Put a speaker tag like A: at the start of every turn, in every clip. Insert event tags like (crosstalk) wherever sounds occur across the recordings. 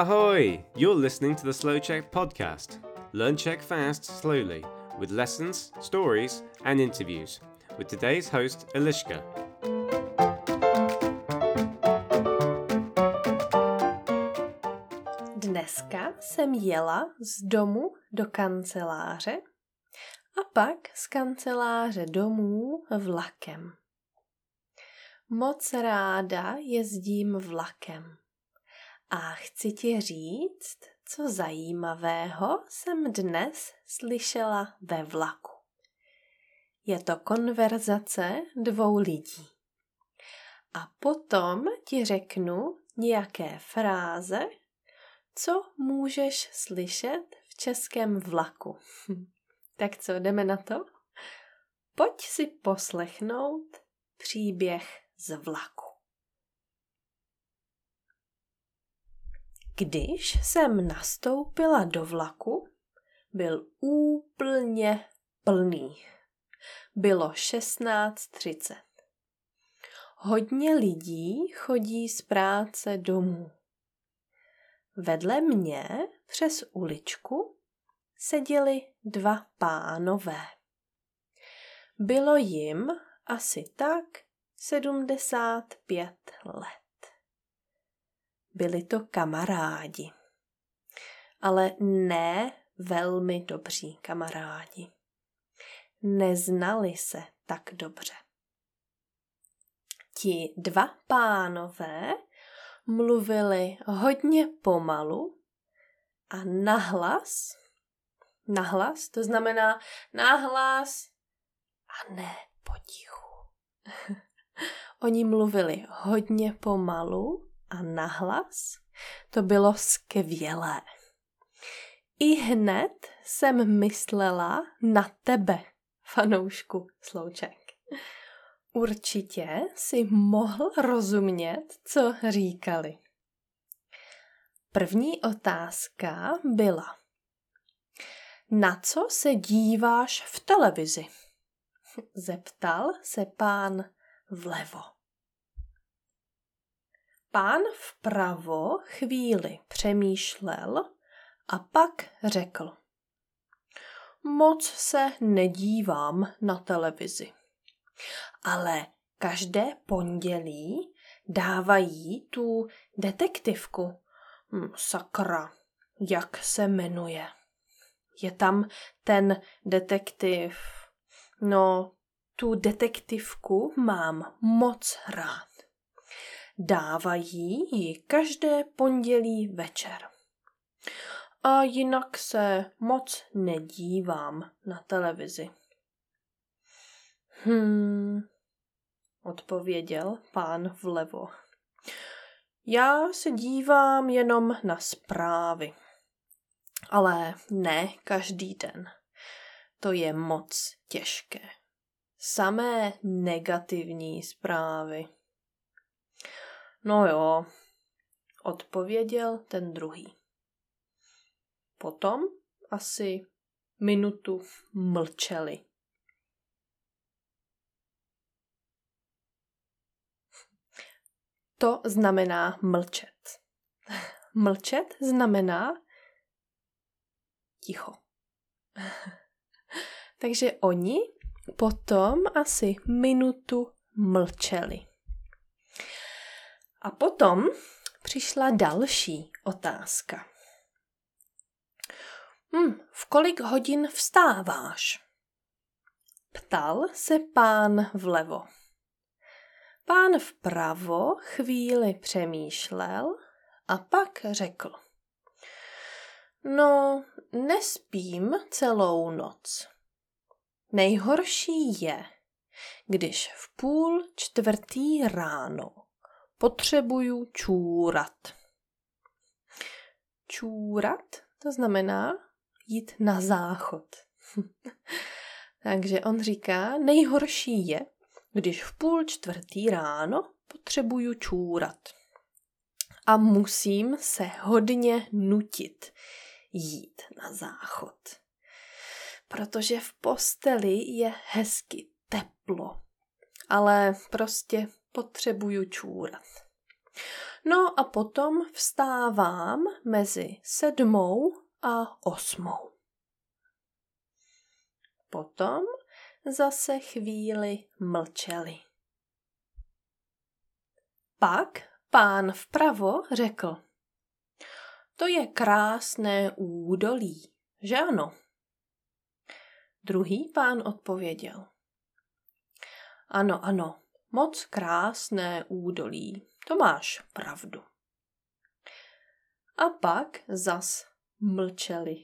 A: Ahoy! You're listening to the Slow Check podcast. Learn Czech fast, slowly, with lessons, stories, and interviews. With today's host, Eliška.
B: Dneska jsem jela z domu do kanceláře a pak z kanceláře domů vlakem. Moc ráda jezdím vlakem. A chci ti říct, co zajímavého jsem dnes slyšela ve vlaku. Je to konverzace dvou lidí. A potom ti řeknu nějaké fráze, co můžeš slyšet v českém vlaku. (laughs) tak co, jdeme na to? Pojď si poslechnout příběh z vlaku. Když jsem nastoupila do vlaku, byl úplně plný. Bylo 16.30. Hodně lidí chodí z práce domů. Vedle mě přes uličku seděli dva pánové. Bylo jim asi tak 75 let. Byli to kamarádi, ale ne velmi dobří kamarádi. Neznali se tak dobře. Ti dva pánové mluvili hodně pomalu a nahlas. Nahlas, to znamená nahlas a ne potichu. (laughs) Oni mluvili hodně pomalu a nahlas. To bylo skvělé. I hned jsem myslela na tebe, fanoušku slouček. Určitě si mohl rozumět, co říkali. První otázka byla: Na co se díváš v televizi? Zeptal se pán vlevo. Pán vpravo chvíli přemýšlel a pak řekl. Moc se nedívám na televizi, ale každé pondělí dávají tu detektivku. Hm, sakra, jak se jmenuje? Je tam ten detektiv. No, tu detektivku mám moc rád. Dávají ji každé pondělí večer. A jinak se moc nedívám na televizi. Hmm, odpověděl pán vlevo. Já se dívám jenom na zprávy. Ale ne každý den. To je moc těžké samé negativní zprávy. No jo, odpověděl ten druhý. Potom asi minutu mlčeli. To znamená mlčet. Mlčet znamená ticho. (laughs) Takže oni Potom asi minutu mlčeli. A potom přišla další otázka. Hm, v kolik hodin vstáváš? Ptal se pán vlevo. Pán vpravo chvíli přemýšlel a pak řekl. No, nespím celou noc. Nejhorší je, když v půl čtvrtý ráno potřebuju čůrat. Čůrat to znamená jít na záchod. (laughs) Takže on říká, nejhorší je, když v půl čtvrtý ráno potřebuju čůrat. A musím se hodně nutit jít na záchod protože v posteli je hezky teplo, ale prostě potřebuju čůrat. No a potom vstávám mezi sedmou a osmou. Potom zase chvíli mlčeli. Pak pán vpravo řekl. To je krásné údolí, že ano? Druhý pán odpověděl. Ano, ano, moc krásné údolí, to máš pravdu. A pak zas mlčeli.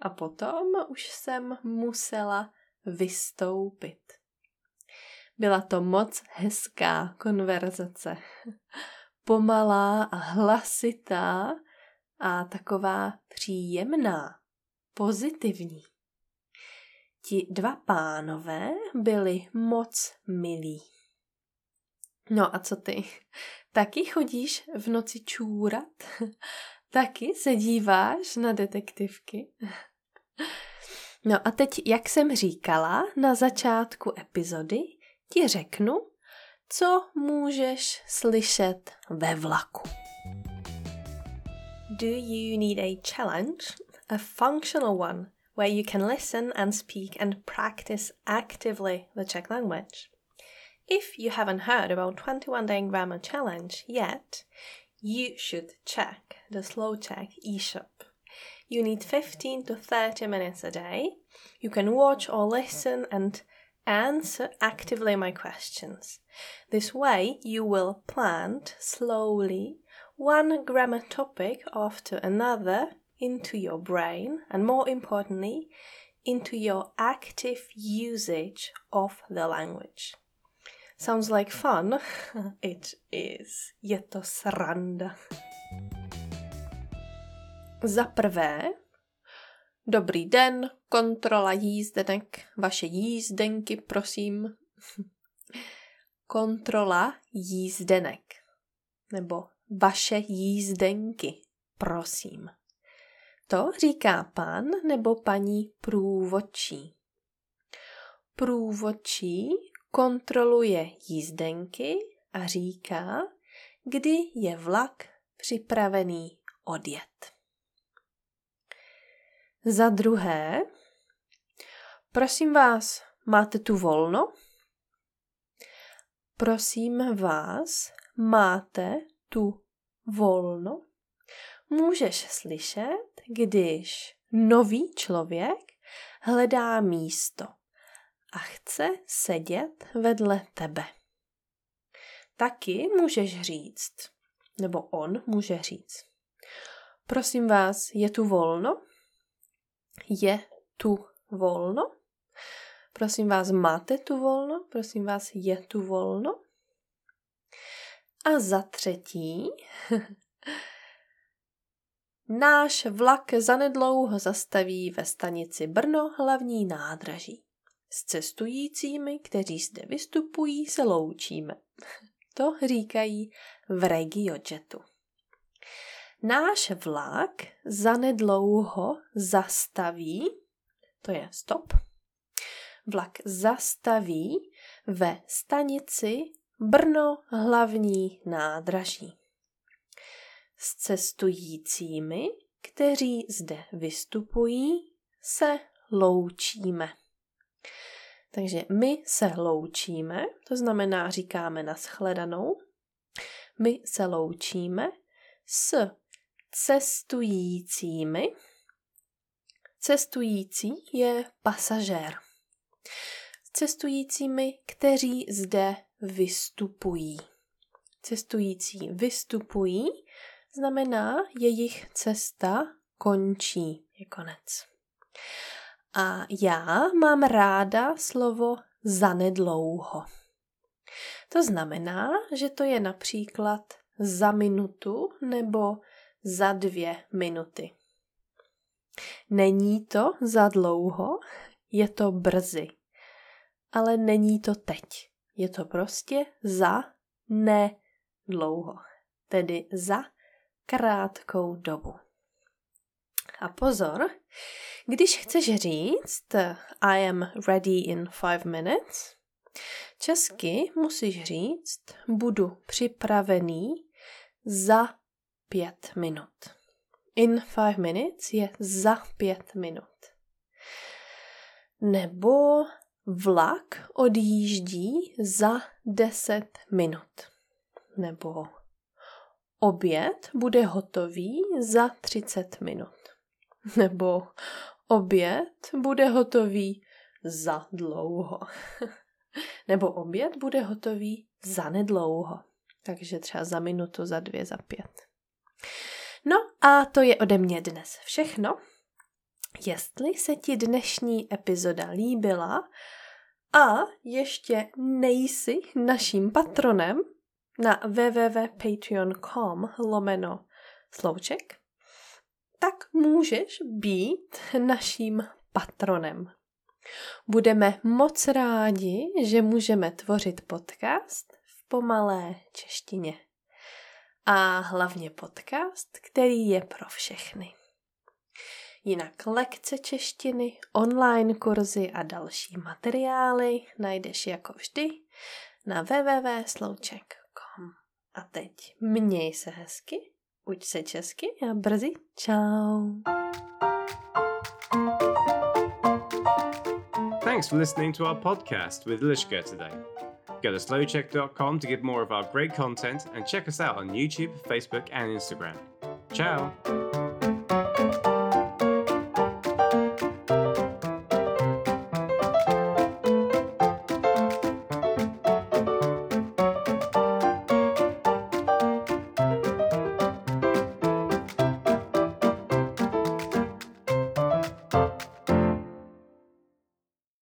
B: A potom už jsem musela vystoupit. Byla to moc hezká konverzace. (laughs) Pomalá a hlasitá a taková příjemná, pozitivní. Ti dva pánové byli moc milí. No a co ty? (laughs) Taky chodíš v noci čůrat? (laughs) Taky se díváš na detektivky? (laughs) No a teď, jak jsem říkala na začátku epizody, ti řeknu, co můžeš slyšet ve vlaku. Do you need a challenge? A functional one where you can listen and speak and practice actively the Czech language. If you haven't heard about 21 Day Grammar Challenge yet, you should check the Slow Check eShop. You need 15 to 30 minutes a day. You can watch or listen and answer actively my questions. This way, you will plant slowly one grammar topic after another into your brain, and more importantly, into your active usage of the language. Sounds like fun? (laughs) It is. Je to sranda. Za prvé, dobrý den, kontrola jízdenek, vaše jízdenky, prosím. (laughs) kontrola jízdenek, nebo vaše jízdenky, prosím. To říká pan nebo paní průvodčí. Průvodčí kontroluje jízdenky a říká, kdy je vlak připravený odjet. Za druhé, prosím vás, máte tu volno? Prosím vás, máte tu volno? Můžeš slyšet, když nový člověk hledá místo a chce sedět vedle tebe. Taky můžeš říct, nebo on může říct. Prosím vás, je tu volno? Je tu volno? Prosím vás, máte tu volno? Prosím vás, je tu volno? A za třetí, (laughs) náš vlak zanedlouho zastaví ve stanici Brno hlavní nádraží. S cestujícími, kteří zde vystupují, se loučíme. (laughs) To říkají v RegioJetu. Náš vlak zanedlouho zastaví, to je stop, vlak zastaví ve stanici Brno hlavní nádraží. S cestujícími, kteří zde vystupují, se loučíme. Takže my se loučíme, to znamená říkáme naschledanou. My se loučíme s cestujícími. Cestující je pasažér. S cestujícími, kteří zde vystupují. Cestující vystupují znamená, jejich cesta končí, je konec. A já mám ráda slovo zanedlouho. To znamená, že to je například za minutu nebo za dvě minuty. Není to za dlouho, je to brzy. Ale není to teď. Je to prostě za nedlouho. Tedy za krátkou dobu. A pozor, když chceš říct I am ready in five minutes, česky musíš říct budu připravený za pět minut. In five minutes je za pět minut. Nebo vlak odjíždí za deset minut. Nebo oběd bude hotový za 30 minut. Nebo oběd bude hotový za dlouho. (laughs) Nebo oběd bude hotový za nedlouho. Takže třeba za minutu, za dvě, za pět. No a to je ode mě dnes všechno. Jestli se ti dnešní epizoda líbila a ještě nejsi naším patronem na www.patreon.com lomeno slouček, tak můžeš být naším patronem. Budeme moc rádi, že můžeme tvořit podcast v pomalé češtině. A hlavně podcast, který je pro všechny. Jinak lekce češtiny, online kurzy a další materiály najdeš jako vždy na www.slouček.com. A teď měj se hezky, uč se česky a brzy.
A: Thanks for listening to our podcast with Lishka today. Go to slowcheck.com to get more of our great content and check us out on YouTube, Facebook, and Instagram. Ciao!